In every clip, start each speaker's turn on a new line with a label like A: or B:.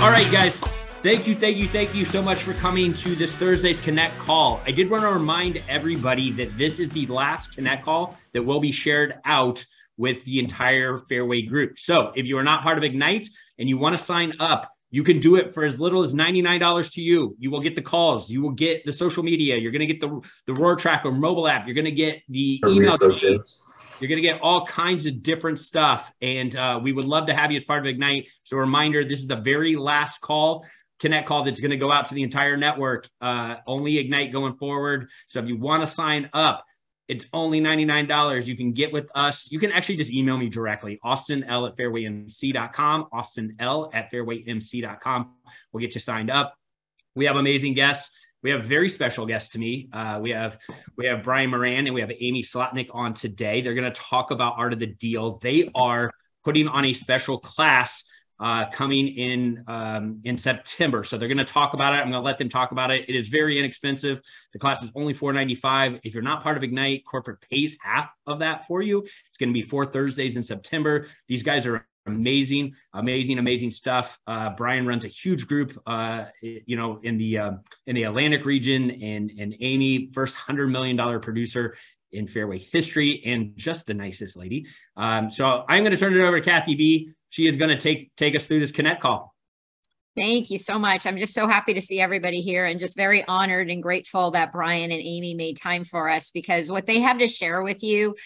A: All right, guys. Thank you, thank you, thank you so much for coming to this Thursday's Connect call. I did want to remind everybody that this is the last Connect call that will be shared out with the entire Fairway group. So if you are not part of Ignite and you want to sign up, you can do it for as little as $99 to you. You will get the calls, you will get the social media, you're going to get the, the Roar Tracker mobile app, you're going to get the email. You're going to get all kinds of different stuff. And uh, we would love to have you as part of Ignite. So, a reminder this is the very last call, Connect call that's going to go out to the entire network. Uh, only Ignite going forward. So, if you want to sign up, it's only $99. You can get with us. You can actually just email me directly, Austin L at fairwaymc.com, Austin L at fairwaymc.com. We'll get you signed up. We have amazing guests we have very special guests to me. Uh, we have we have Brian Moran and we have Amy Slotnick on today. They're going to talk about art of the deal. They are putting on a special class uh, coming in um, in September. So they're going to talk about it. I'm going to let them talk about it. It is very inexpensive. The class is only $4.95. If you're not part of Ignite, corporate pays half of that for you. It's going to be four Thursdays in September. These guys are amazing, amazing, amazing stuff. Uh, Brian runs a huge group, uh, you know, in the uh, in the Atlantic region, and and Amy, first hundred million dollar producer in fairway history, and just the nicest lady. Um, so I'm going to turn it over to Kathy B. She is going to take take us through this connect call.
B: Thank you so much. I'm just so happy to see everybody here and just very honored and grateful that Brian and Amy made time for us because what they have to share with you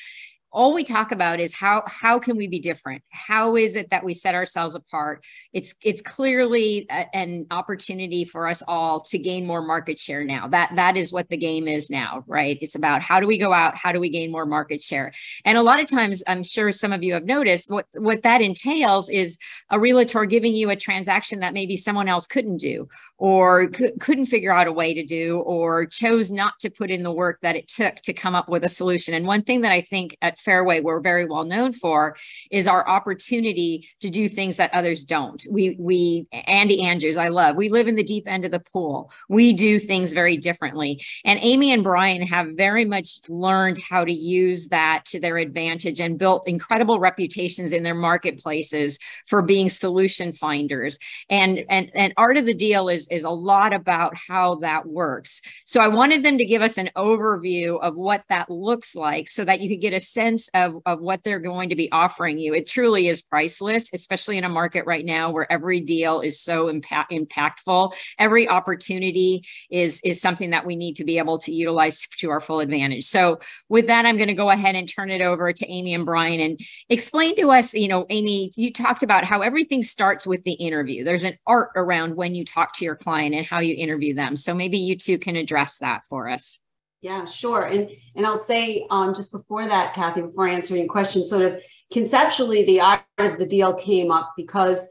B: all we talk about is how how can we be different? How is it that we set ourselves apart? It's it's clearly a, an opportunity for us all to gain more market share now. That that is what the game is now right? It's about how do we go out? How do we gain more market share? And a lot of times i'm sure some of you have noticed what what that entails is a realtor giving you a transaction that maybe someone else couldn't do or c- couldn't figure out a way to do or chose not to put in the work that it took to come up with a solution and one thing that i think at Fairway we're very well known for is our opportunity to do things that others don't. We we Andy Andrews, I love. We live in the deep end of the pool. We do things very differently. And Amy and Brian have very much learned how to use that to their advantage and built incredible reputations in their marketplaces for being solution finders. And and and art of the deal is is a lot about how that works. So I wanted them to give us an overview of what that looks like so that you could get a sense of, of what they're going to be offering you. It truly is priceless, especially in a market right now where every deal is so impact, impactful. Every opportunity is, is something that we need to be able to utilize to our full advantage. So with that, I'm going to go ahead and turn it over to Amy and Brian and explain to us, you know, Amy, you talked about how everything starts with the interview. There's an art around when you talk to your client and how you interview them. So maybe you two can address that for us.
C: Yeah, sure. And and I'll say um, just before that, Kathy, before answering your question, sort of conceptually, the art of the deal came up because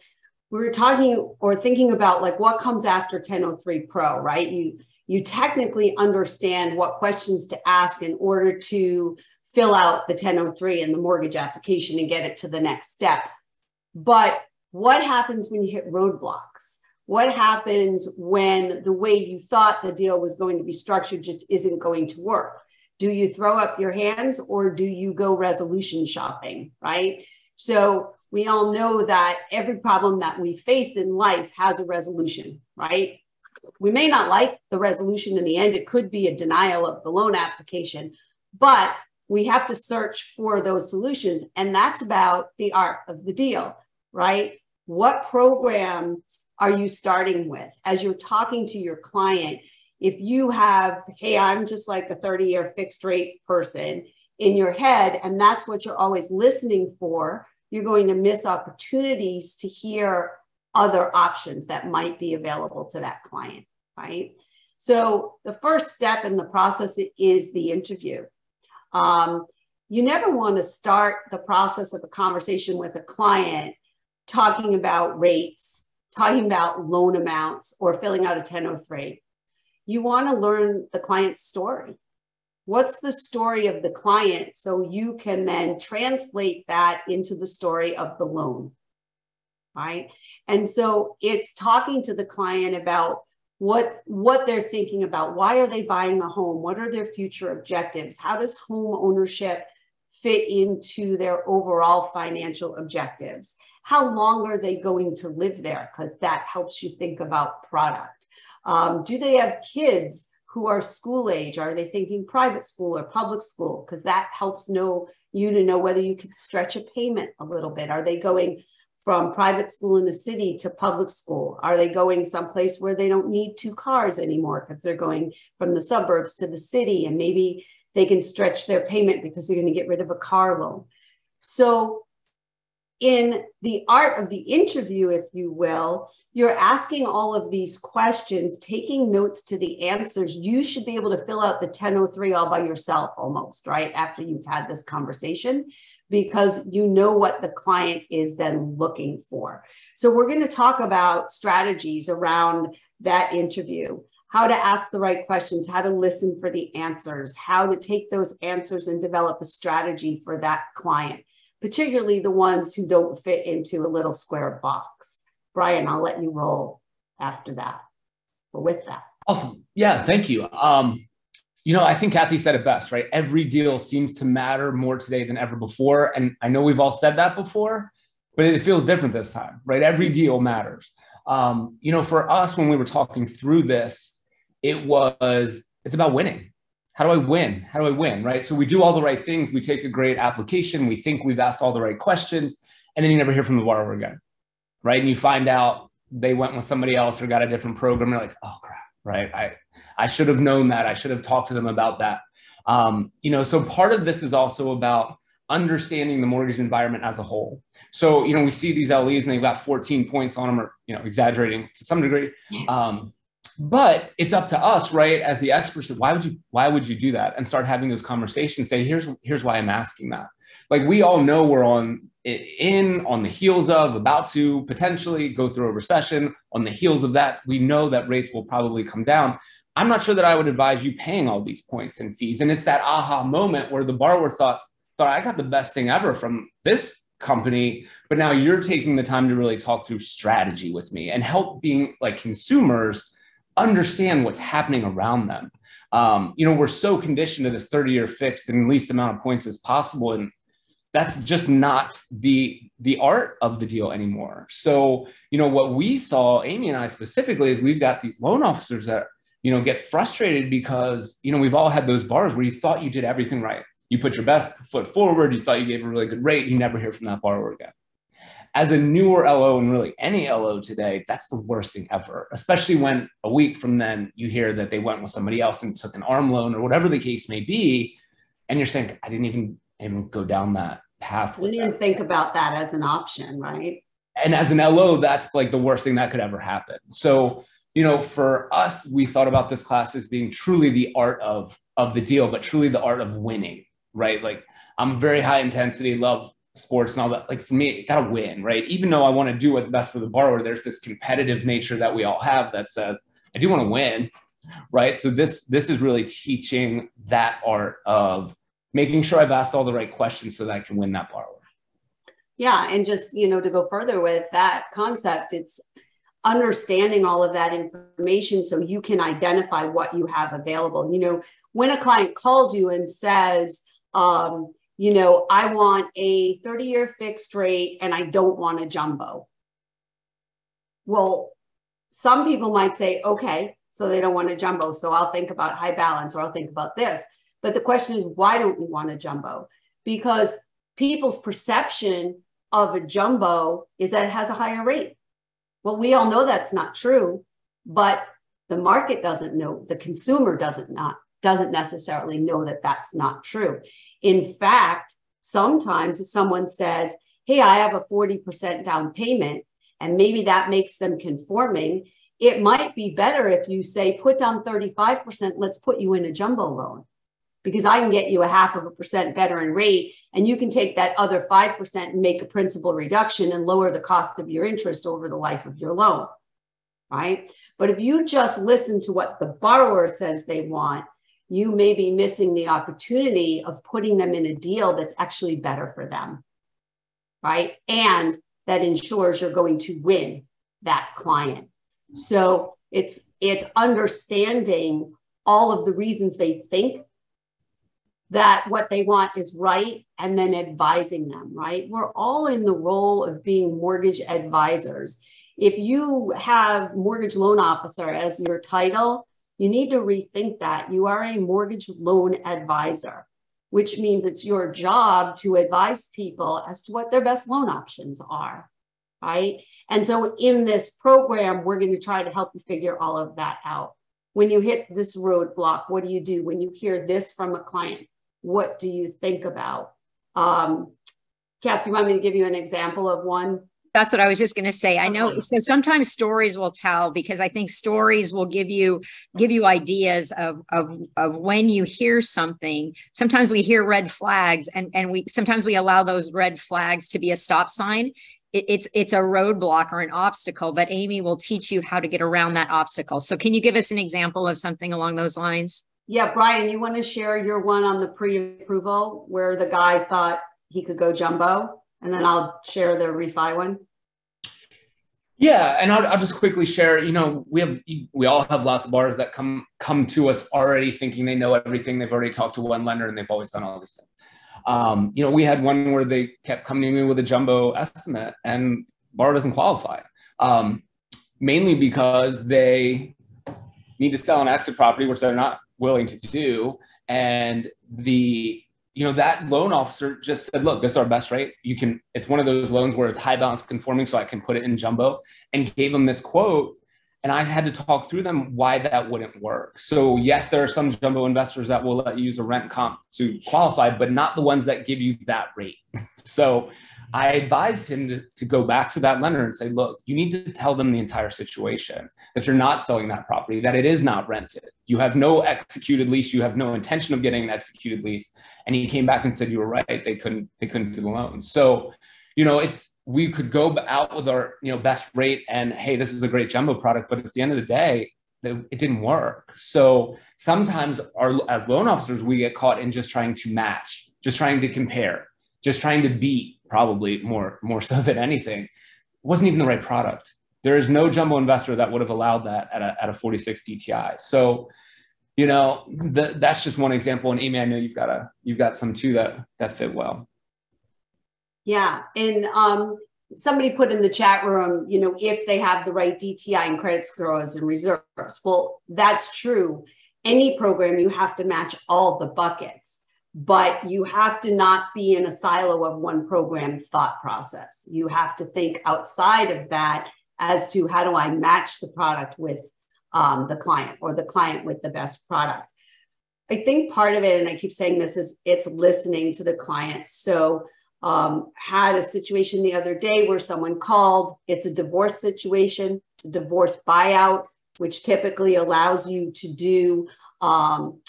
C: we were talking or thinking about like what comes after 1003 Pro, right? You you technically understand what questions to ask in order to fill out the 1003 and the mortgage application and get it to the next step. But what happens when you hit roadblocks? What happens when the way you thought the deal was going to be structured just isn't going to work? Do you throw up your hands or do you go resolution shopping, right? So we all know that every problem that we face in life has a resolution, right? We may not like the resolution in the end. It could be a denial of the loan application, but we have to search for those solutions. And that's about the art of the deal, right? What programs are you starting with as you're talking to your client? If you have, hey, I'm just like a 30 year fixed rate person in your head, and that's what you're always listening for, you're going to miss opportunities to hear other options that might be available to that client, right? So the first step in the process is the interview. Um, you never want to start the process of a conversation with a client talking about rates talking about loan amounts or filling out a 1003. You want to learn the client's story. What's the story of the client so you can then translate that into the story of the loan? Right. And so it's talking to the client about what what they're thinking about why are they buying a home what are their future objectives how does home ownership fit into their overall financial objectives How long are they going to live there? Because that helps you think about product. Um, do they have kids who are school age? Are they thinking private school or public school? Because that helps know you to know whether you can stretch a payment a little bit. Are they going from private school in the city to public school? Are they going someplace where they don't need two cars anymore because they're going from the suburbs to the city and maybe they can stretch their payment because they're going to get rid of a car loan? So in the art of the interview, if you will, you're asking all of these questions, taking notes to the answers. You should be able to fill out the 1003 all by yourself almost, right? After you've had this conversation, because you know what the client is then looking for. So, we're going to talk about strategies around that interview how to ask the right questions, how to listen for the answers, how to take those answers and develop a strategy for that client particularly the ones who don't fit into a little square box. Brian, I'll let you roll after that or with that.
D: Awesome. Yeah, thank you. Um, you know, I think Kathy said it best, right? Every deal seems to matter more today than ever before. And I know we've all said that before, but it feels different this time, right? Every deal matters. Um, you know, for us, when we were talking through this, it was, it's about winning how do I win? How do I win? Right. So we do all the right things. We take a great application. We think we've asked all the right questions. And then you never hear from the borrower again. Right. And you find out they went with somebody else or got a different program. You're like, oh crap. Right. I, I should have known that. I should have talked to them about that. Um, you know, so part of this is also about understanding the mortgage environment as a whole. So, you know, we see these LEs and they've got 14 points on them or, you know, exaggerating to some degree. Um, but it's up to us right as the experts why would you why would you do that and start having those conversations say here's here's why i'm asking that. Like we all know we're on in on the heels of about to potentially go through a recession. On the heels of that we know that rates will probably come down. I'm not sure that i would advise you paying all these points and fees. And it's that aha moment where the borrower thought thought i got the best thing ever from this company but now you're taking the time to really talk through strategy with me and help being like consumers understand what's happening around them. Um, you know, we're so conditioned to this 30 year fixed and least amount of points as possible. And that's just not the the art of the deal anymore. So, you know, what we saw, Amy and I specifically, is we've got these loan officers that, you know, get frustrated because, you know, we've all had those bars where you thought you did everything right. You put your best foot forward, you thought you gave a really good rate, you never hear from that borrower again as a newer LO and really any LO today, that's the worst thing ever, especially when a week from then you hear that they went with somebody else and took an arm loan or whatever the case may be. And you're saying, I didn't even, even go down that path.
C: We didn't think about that as an option, right?
D: And as an LO, that's like the worst thing that could ever happen. So, you know, for us, we thought about this class as being truly the art of of the deal, but truly the art of winning, right? Like I'm very high intensity, love sports and all that, like for me, gotta win, right? Even though I want to do what's best for the borrower, there's this competitive nature that we all have that says, I do want to win, right? So this this is really teaching that art of making sure I've asked all the right questions so that I can win that borrower.
C: Yeah, and just you know to go further with that concept, it's understanding all of that information so you can identify what you have available. You know, when a client calls you and says, um, you know, I want a 30 year fixed rate and I don't want a jumbo. Well, some people might say, okay, so they don't want a jumbo. So I'll think about high balance or I'll think about this. But the question is, why don't we want a jumbo? Because people's perception of a jumbo is that it has a higher rate. Well, we all know that's not true, but the market doesn't know, the consumer doesn't not doesn't necessarily know that that's not true. In fact, sometimes if someone says, Hey, I have a 40% down payment, and maybe that makes them conforming. It might be better if you say, Put down 35%, let's put you in a jumbo loan because I can get you a half of a percent better in rate, and you can take that other 5% and make a principal reduction and lower the cost of your interest over the life of your loan. Right. But if you just listen to what the borrower says they want you may be missing the opportunity of putting them in a deal that's actually better for them. Right. And that ensures you're going to win that client. So it's it's understanding all of the reasons they think that what they want is right and then advising them, right? We're all in the role of being mortgage advisors. If you have mortgage loan officer as your title, you need to rethink that. You are a mortgage loan advisor, which means it's your job to advise people as to what their best loan options are, right? And so in this program, we're going to try to help you figure all of that out. When you hit this roadblock, what do you do? When you hear this from a client, what do you think about? Um, you want me to give you an example of one?
B: That's what I was just going to say. I know uh-huh. so sometimes stories will tell because I think stories will give you give you ideas of of of when you hear something. Sometimes we hear red flags and and we sometimes we allow those red flags to be a stop sign. It, it's it's a roadblock or an obstacle, but Amy will teach you how to get around that obstacle. So can you give us an example of something along those lines?
C: Yeah, Brian, you want to share your one on the pre-approval where the guy thought he could go jumbo, and then I'll share the refi one.
D: Yeah, and I'll, I'll just quickly share. You know, we have we all have lots of bars that come come to us already thinking they know everything. They've already talked to one lender and they've always done all these things. Um, you know, we had one where they kept coming to me with a jumbo estimate, and bar doesn't qualify, um, mainly because they need to sell an exit property, which they're not willing to do. And the you know that loan officer just said look this is our best rate. You can it's one of those loans where it's high balance conforming so i can put it in jumbo and gave them this quote and i had to talk through them why that wouldn't work. So yes there are some jumbo investors that will let you use a rent comp to qualify but not the ones that give you that rate. So I advised him to, to go back to that lender and say, look, you need to tell them the entire situation that you're not selling that property, that it is not rented. You have no executed lease. You have no intention of getting an executed lease. And he came back and said, you were right. They couldn't, they couldn't do the loan. So, you know, it's, we could go out with our, you know, best rate and, hey, this is a great jumbo product. But at the end of the day, it didn't work. So sometimes our, as loan officers, we get caught in just trying to match, just trying to compare, just trying to beat probably more more so than anything, wasn't even the right product. There is no jumbo investor that would have allowed that at a, at a 46 DTI. So, you know, the, that's just one example. And Amy, I know you've got a you've got some too that that fit well.
C: Yeah, and um, somebody put in the chat room, you know, if they have the right DTI and credit scores and reserves. Well, that's true. Any program, you have to match all the buckets but you have to not be in a silo of one program thought process. You have to think outside of that as to how do I match the product with um, the client or the client with the best product. I think part of it, and I keep saying this, is it's listening to the client. So, um, had a situation the other day where someone called. It's a divorce situation. It's a divorce buyout, which typically allows you to do um,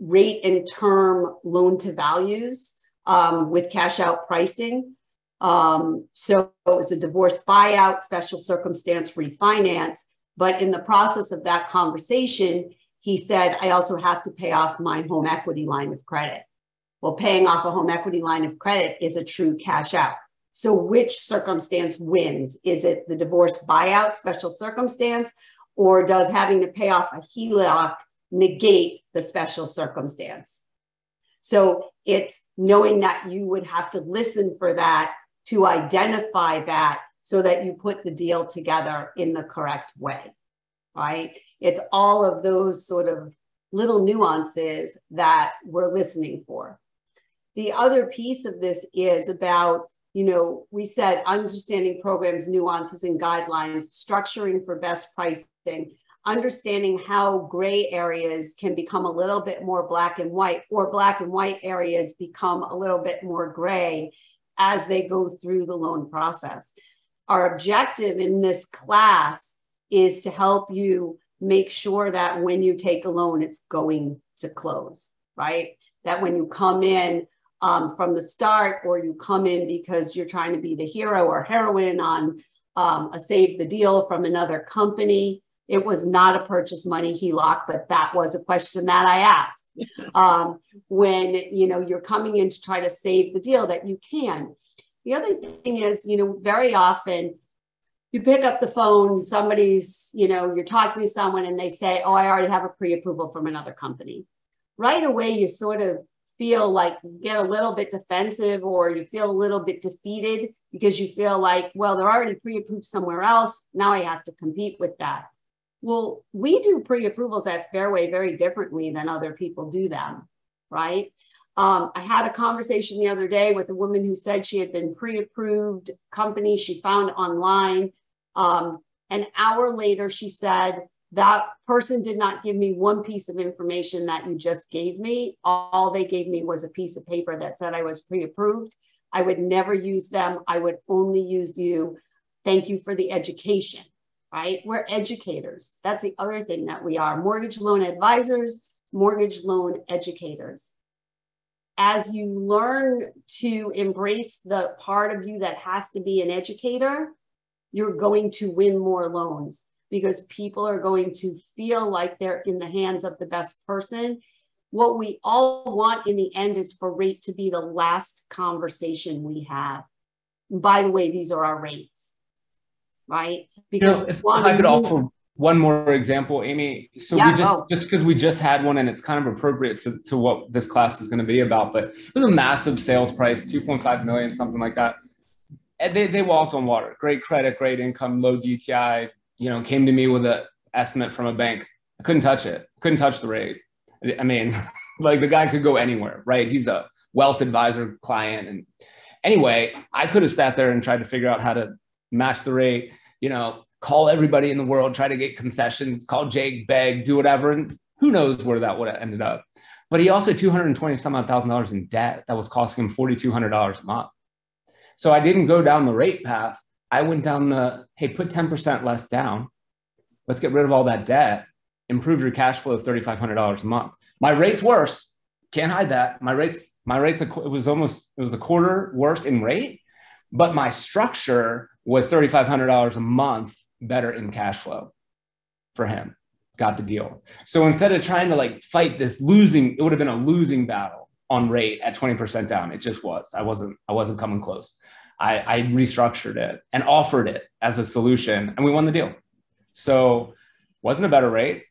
C: rate and term loan to values um, with cash out pricing. Um, so it was a divorce buyout, special circumstance refinance. But in the process of that conversation, he said, I also have to pay off my home equity line of credit. Well, paying off a home equity line of credit is a true cash out. So, which circumstance wins? Is it the divorce buyout special circumstance, or does having to pay off a HELOC negate the special circumstance. So it's knowing that you would have to listen for that to identify that so that you put the deal together in the correct way, right? It's all of those sort of little nuances that we're listening for. The other piece of this is about, you know, we said understanding programs, nuances, and guidelines, structuring for best pricing, understanding how gray areas can become a little bit more black and white, or black and white areas become a little bit more gray as they go through the loan process. Our objective in this class is to help you make sure that when you take a loan, it's going to close, right? That when you come in um, from the start, or you come in because you're trying to be the hero or heroine on um, a save the deal from another company, it was not a purchase money HELOC, but that was a question that I asked. Um, when you know you're coming in to try to save the deal, that you can. The other thing is, you know, very often you pick up the phone, somebody's, you know, you're talking to someone and they say, Oh, I already have a pre approval from another company. right away you sort of feel like get a little bit defensive or you feel a little bit defeated because you feel like, well, they're already pre-approved somewhere else. Now I have to compete with that. Well, we do pre-approvals at Fairway very differently than other people do them, right? Um, I had a conversation the other day with a woman who said she had been pre-approved company she found online. Um, an hour later, she said, that person did not give me one piece of information that you just gave me. All they gave me was a piece of paper that said I was pre-approved. I would never use them. I would only use you. Thank you for the education, right? We're educators. That's the other thing that we are mortgage loan advisors, mortgage loan educators as you learn to embrace the part of you that has to be an educator, you're going to win more loans because people are going to feel like they're in the hands of the best person. What we all want in the end is for rate to be the last conversation we have. by the way, these are our rates, right?
D: Because you know, if, if I could offer one more example, Amy. So yeah, we just just because we just had one and it's kind of appropriate to, to what this class is going to be about, but it was a massive sales price, 2.5 million, something like that. And they, they walked on water. Great credit, great income, low DTI, you know, came to me with an estimate from a bank. I couldn't touch it. Couldn't touch the rate. I mean, like the guy could go anywhere, right? He's a wealth advisor client. And anyway, I could have sat there and tried to figure out how to match the rate, you know, call everybody in the world, try to get concessions, call Jake, beg, do whatever. And who knows where that would have ended up. But he also had 220 some odd thousand dollars in debt that was costing him $4,200 a month. So I didn't go down the rate path. I went down the, hey, put 10% less down. Let's get rid of all that debt, improve your cash flow of $3,500 a month. My rate's worse. Can't hide that. My rates, my rates, it was almost, it was a quarter worse in rate, but my structure was $3,500 a month better in cash flow for him. Got the deal. So instead of trying to like fight this losing, it would have been a losing battle on rate at 20% down. It just was. I wasn't, I wasn't coming close. I, I restructured it and offered it as a solution and we won the deal. So wasn't a better rate,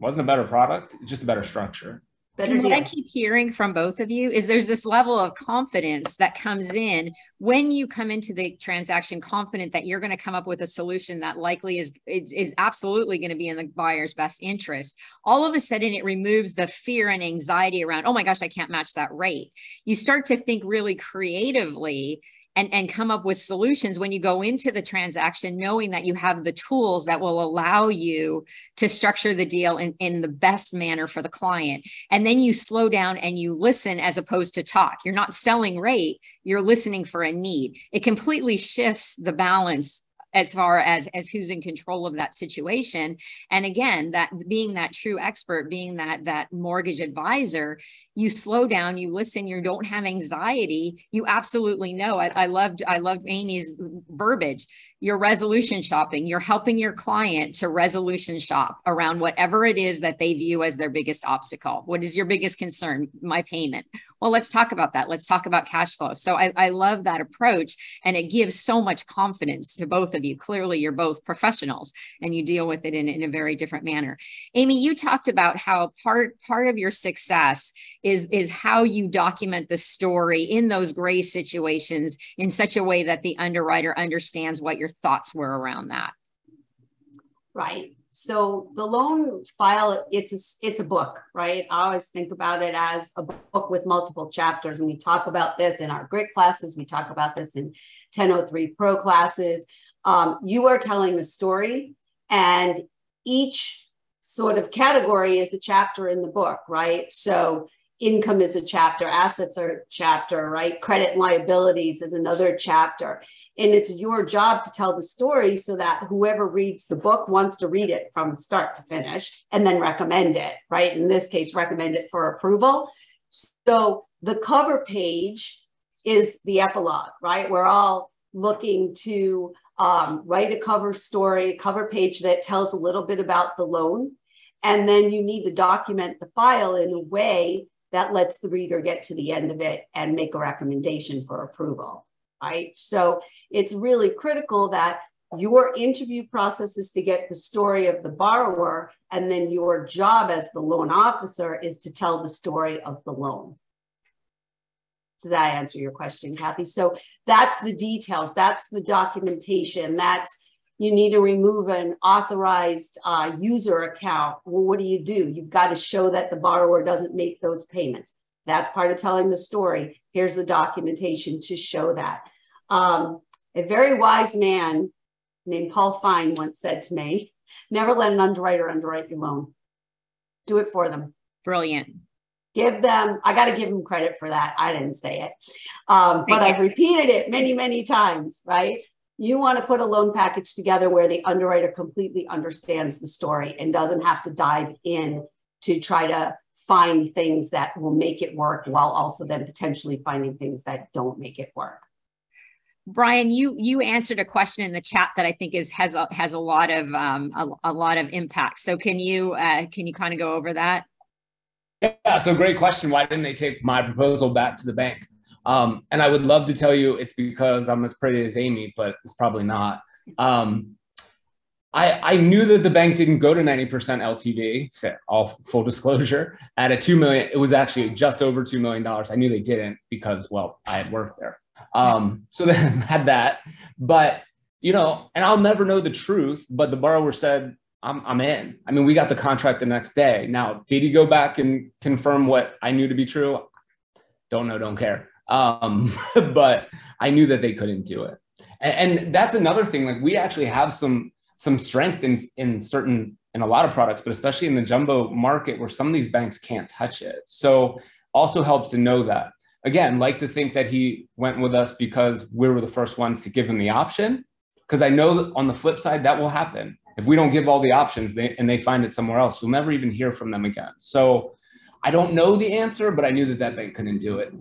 D: wasn't a better product, just a better structure.
B: Better what I keep hearing from both of you is there's this level of confidence that comes in when you come into the transaction confident that you're going to come up with a solution that likely is, is, is absolutely going to be in the buyer's best interest. All of a sudden, it removes the fear and anxiety around, oh my gosh, I can't match that rate. You start to think really creatively and, and come up with solutions when you go into the transaction, knowing that you have the tools that will allow you to structure the deal in, in the best manner for the client. And then you slow down and you listen as opposed to talk. You're not selling rate, you're listening for a need. It completely shifts the balance as far as as who's in control of that situation. And again that being that true expert being that that mortgage advisor you slow down you listen you don't have anxiety. You absolutely know i, I loved i loved amy's verbiage. You're resolution shopping. You're helping your client to resolution shop around whatever it is that they view as their biggest obstacle. What is your biggest concern? My payment well let's talk about that. Let's talk about cash flow. So i, I love that approach and it gives so much confidence to both of you. Clearly you're both professionals and you deal with it in, in a very different manner. Amy you talked about how part part of your success is is how you document the story in those gray situations in such a way that the underwriter understands what your thoughts were around that.
C: Right so the loan file it's a, it's a book right? I always think about it as a book with multiple chapters and we talk about this in our grit classes we talk about this in 1003 pro classes. Um, you are telling a story and each sort of category is a chapter in the book right? So income is a chapter assets are a chapter right credit and liabilities is another chapter and it's your job to tell the story so that whoever reads the book wants to read it from start to finish and then recommend it, right? In this case, recommend it for approval. So the cover page is the epilogue, right? We're all looking to um, write a cover story, cover page that tells a little bit about the loan. And then you need to document the file in a way that lets the reader get to the end of it and make a recommendation for approval right? So it's really critical that Your interview process is to get the story of the borrower, and then your job as the loan officer is to tell the story of the loan. Does that answer your question, Kathy? So that's the details, that's the documentation, that's you need to remove an authorized uh, user account. Well, what do you do? You've got to show that the borrower doesn't make those payments. That's part of telling the story. Here's the documentation to show that. Um, a very wise man named Paul Fine once said to me, never let an underwriter underwrite your loan. Do it for them.
B: Brilliant.
C: Give them, I got to give them credit for that. I didn't say it, um, but I've repeated it many, many times, right? You want to put a loan package together where the underwriter completely understands the story and doesn't have to dive in to try to find things that will make it work while also then potentially finding things that don't make it work.
B: Brian, you you answered a question in the chat that I think is has a, has a lot of um, a, a lot of impact. So can you uh, can you kind of go over that?
D: Yeah, so great question. Why didn't they take my proposal back to the bank? Um, and I would love to tell you it's because I'm as pretty as Amy, but it's probably not. Um, I, I knew that the bank didn't go to 90% LTV, all full disclosure, at a 2 million. It was actually just over $2 million. I knew they didn't because, well, I had worked there. Um, so then had that. But, you know, and I'll never know the truth, but the borrower said, I'm, I'm in. I mean, we got the contract the next day. Now, did he go back and confirm what I knew to be true? Don't know, don't care. Um, but I knew that they couldn't do it. And, and that's another thing. Like we actually have some some strength in in certain in a lot of products, but especially in the jumbo market where some of these banks can't touch it. So also helps to know that. Again, like to think that he went with us because we were the first ones to give him the option. Because I know on the flip side, that will happen if we don't give all the options they, and they find it somewhere else, you'll never even hear from them again. So I don't know the answer, but I knew that that bank couldn't do it.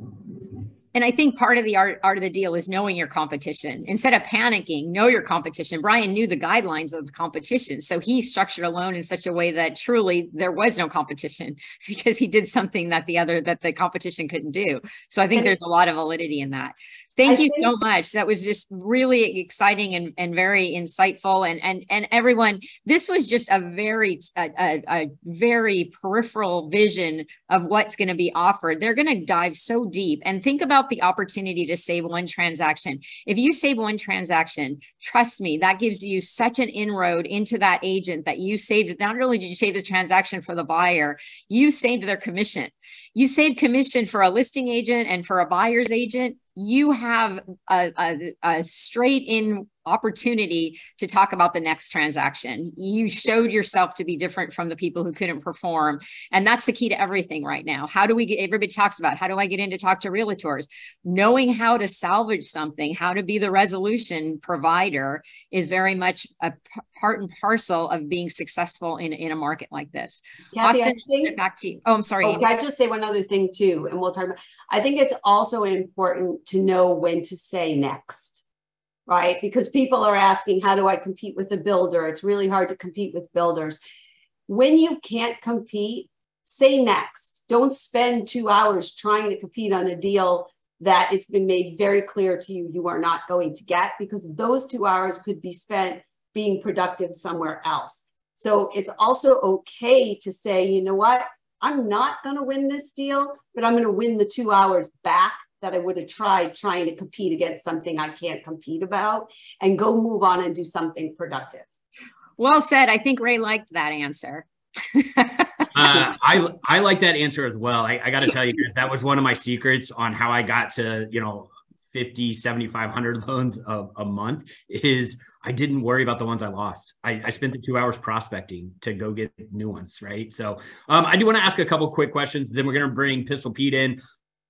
B: And I think part of the art, art of the deal is knowing your competition. Instead of panicking, know your competition. Brian knew the guidelines of the competition. So he structured a loan in such a way that truly there was no competition because he did something that the other that the competition couldn't do. So I think there's a lot of validity in that. Thank I you think- so much. That was just really exciting and, and very insightful. And and and everyone, this was just a very a, a, a very peripheral vision of what's going to be offered. They're going to dive so deep and think about the opportunity to save one transaction. If you save one transaction, trust me, that gives you such an inroad into that agent that you saved. Not only did you save the transaction for the buyer, you saved their commission. You saved commission for a listing agent and for a buyer's agent you have a, a, a straight in opportunity to talk about the next transaction. You showed yourself to be different from the people who couldn't perform. And that's the key to everything right now. How do we get, everybody talks about how do I get in to talk to realtors? Knowing how to salvage something, how to be the resolution provider is very much a p- part and parcel of being successful in, in a market like this.
C: Kathy, Austin, think,
B: back to you. Oh, I'm sorry.
C: Oh, I just say one other thing too? And we'll talk about, I think it's also important to know when to say next right? Because people are asking, how do I compete with a builder? It's really hard to compete with builders. When you can't compete, say next. Don't spend two hours trying to compete on a deal that it's been made very clear to you you are not going to get because those two hours could be spent being productive somewhere else. So it's also okay to say, you know what? I'm not going to win this deal, but I'm going to win the two hours back that I would have tried trying to compete against something I can't compete about and go move on and do something productive.
B: Well said. I think Ray liked that answer.
A: uh, I I like that answer as well. I, I got to tell you guys, that was one of my secrets on how I got to, you know, 50, 7,500 loans a, a month is I didn't worry about the ones I lost. I, I, spent the two hours prospecting to go get new ones, right? So um, I do want to ask a couple quick questions. Then we're going to bring Pistol Pete in.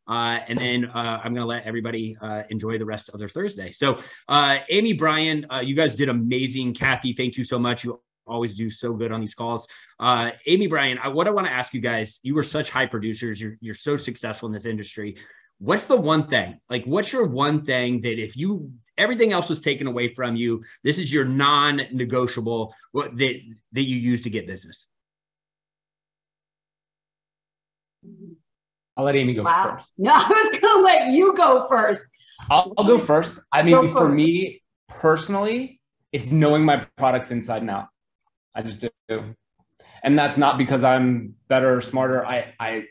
A: Uh, and then uh, I'm going to let everybody uh, enjoy the rest of their Thursday. So, uh, Amy, Brian, uh, you guys did amazing. Kathy, thank you so much. You always do so good on these calls. Uh, Amy, Brian, I, what I want to ask you guys, you were such high producers. You're, you're so successful in this industry. What's the one thing? Like, what's your one thing that if you everything else was taken away from you, this is your non-negotiable that that you use to get business?
D: I'll let Amy go wow. first.
C: No, I was going to let you go first.
D: I'll, I'll go first. I mean, go for me personally, it's knowing my products inside and out. I just do. And that's not because I'm better or smarter. I I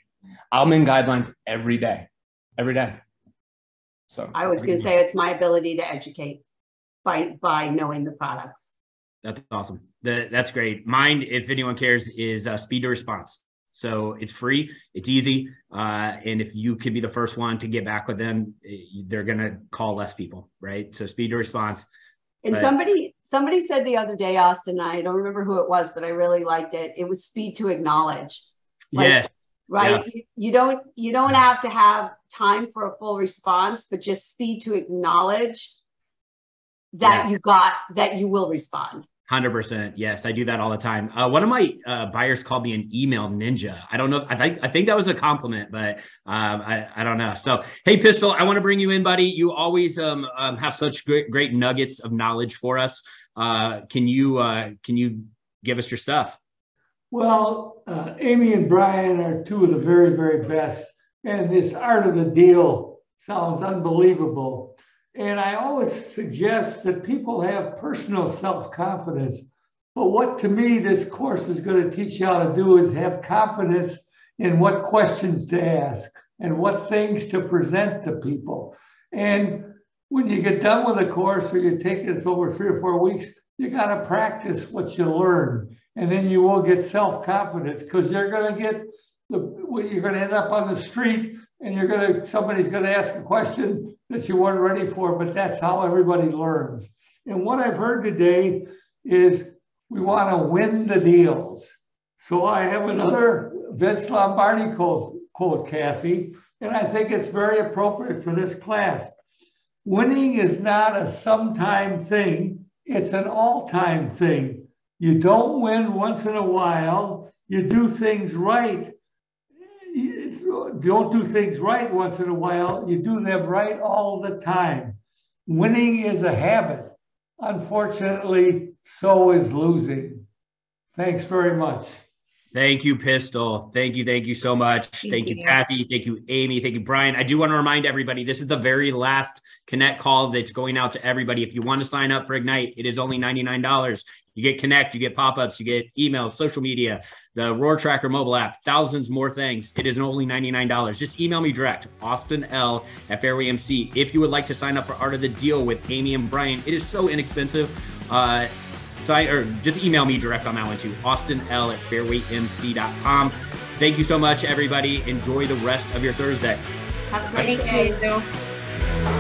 D: I'm in guidelines every day. Every day. So
C: I was going to say it's my ability to educate by by knowing the products.
A: That's awesome. The, that's great. Mine, if anyone cares, is uh, speed to response. So it's free, it's easy, uh, and if you could be the first one to get back with them, eh, they're gonna call less people, right? So speed to response.
C: And
A: Right.
C: somebody somebody said the other day, Austin, I don't remember who it was, but I really liked it. It was speed to acknowledge. Like,
A: yes,
C: right you, you don't you don't have to have time for a full response but just speed to acknowledge that
A: Yeah.
C: you got that you will respond
A: hundred percent. Yes, I do that all the time. Uh, one of my uh, buyers called me an email ninja. I don't know. I think I think that was a compliment, but um, I I don't know. So hey, Pistol, I want to bring you in, buddy. You always um, um have such great great nuggets of knowledge for us. Uh, can you uh, can you give us your stuff?
E: Well, uh, Amy and Brian are two of the very, very best. And this art of the deal sounds unbelievable. And I always suggest that people have personal self confidence. But what to me this course is going to teach you how to do is have confidence in what questions to ask and what things to present to people. And when you get done with the course or you take this over three or four weeks, you got to practice what you learn and then you will get self-confidence because you're going to get the you're going to end up on the street and you're going to somebody's going to ask a question that you weren't ready for but that's how everybody learns and what i've heard today is we want to win the deals so i have another vince lombardi quote, quote kathy and i think it's very appropriate for this class winning is not a sometime thing it's an all-time thing you don't win once in a while. You do things right. You don't do things right once in a while. You do them right all the time. Winning is a habit. Unfortunately, so is losing. Thanks very much.
A: Thank you, Pistol. Thank you. Thank you so much. Thank,
B: Thank
A: you,
B: you.
A: Kathy. Thank you, Amy. Thank you, Brian. I do want to remind everybody this is the very last Connect call that's going out to everybody. If you want to sign up for Ignite, it is only $99. You get Connect, you get pop ups, you get emails, social media, the Roar Tracker mobile app, thousands more things. It is only $99. Just email me direct, Austin L at Fairway MC. If you would like to sign up for Art of the Deal with Amy and Brian, it is so inexpensive. Uh, sign or just email me direct on that one too. Austin L at fairwaymc.com. Thank you so much, everybody. Enjoy the rest of your Thursday.
C: have a great
B: Thank
C: day
B: you.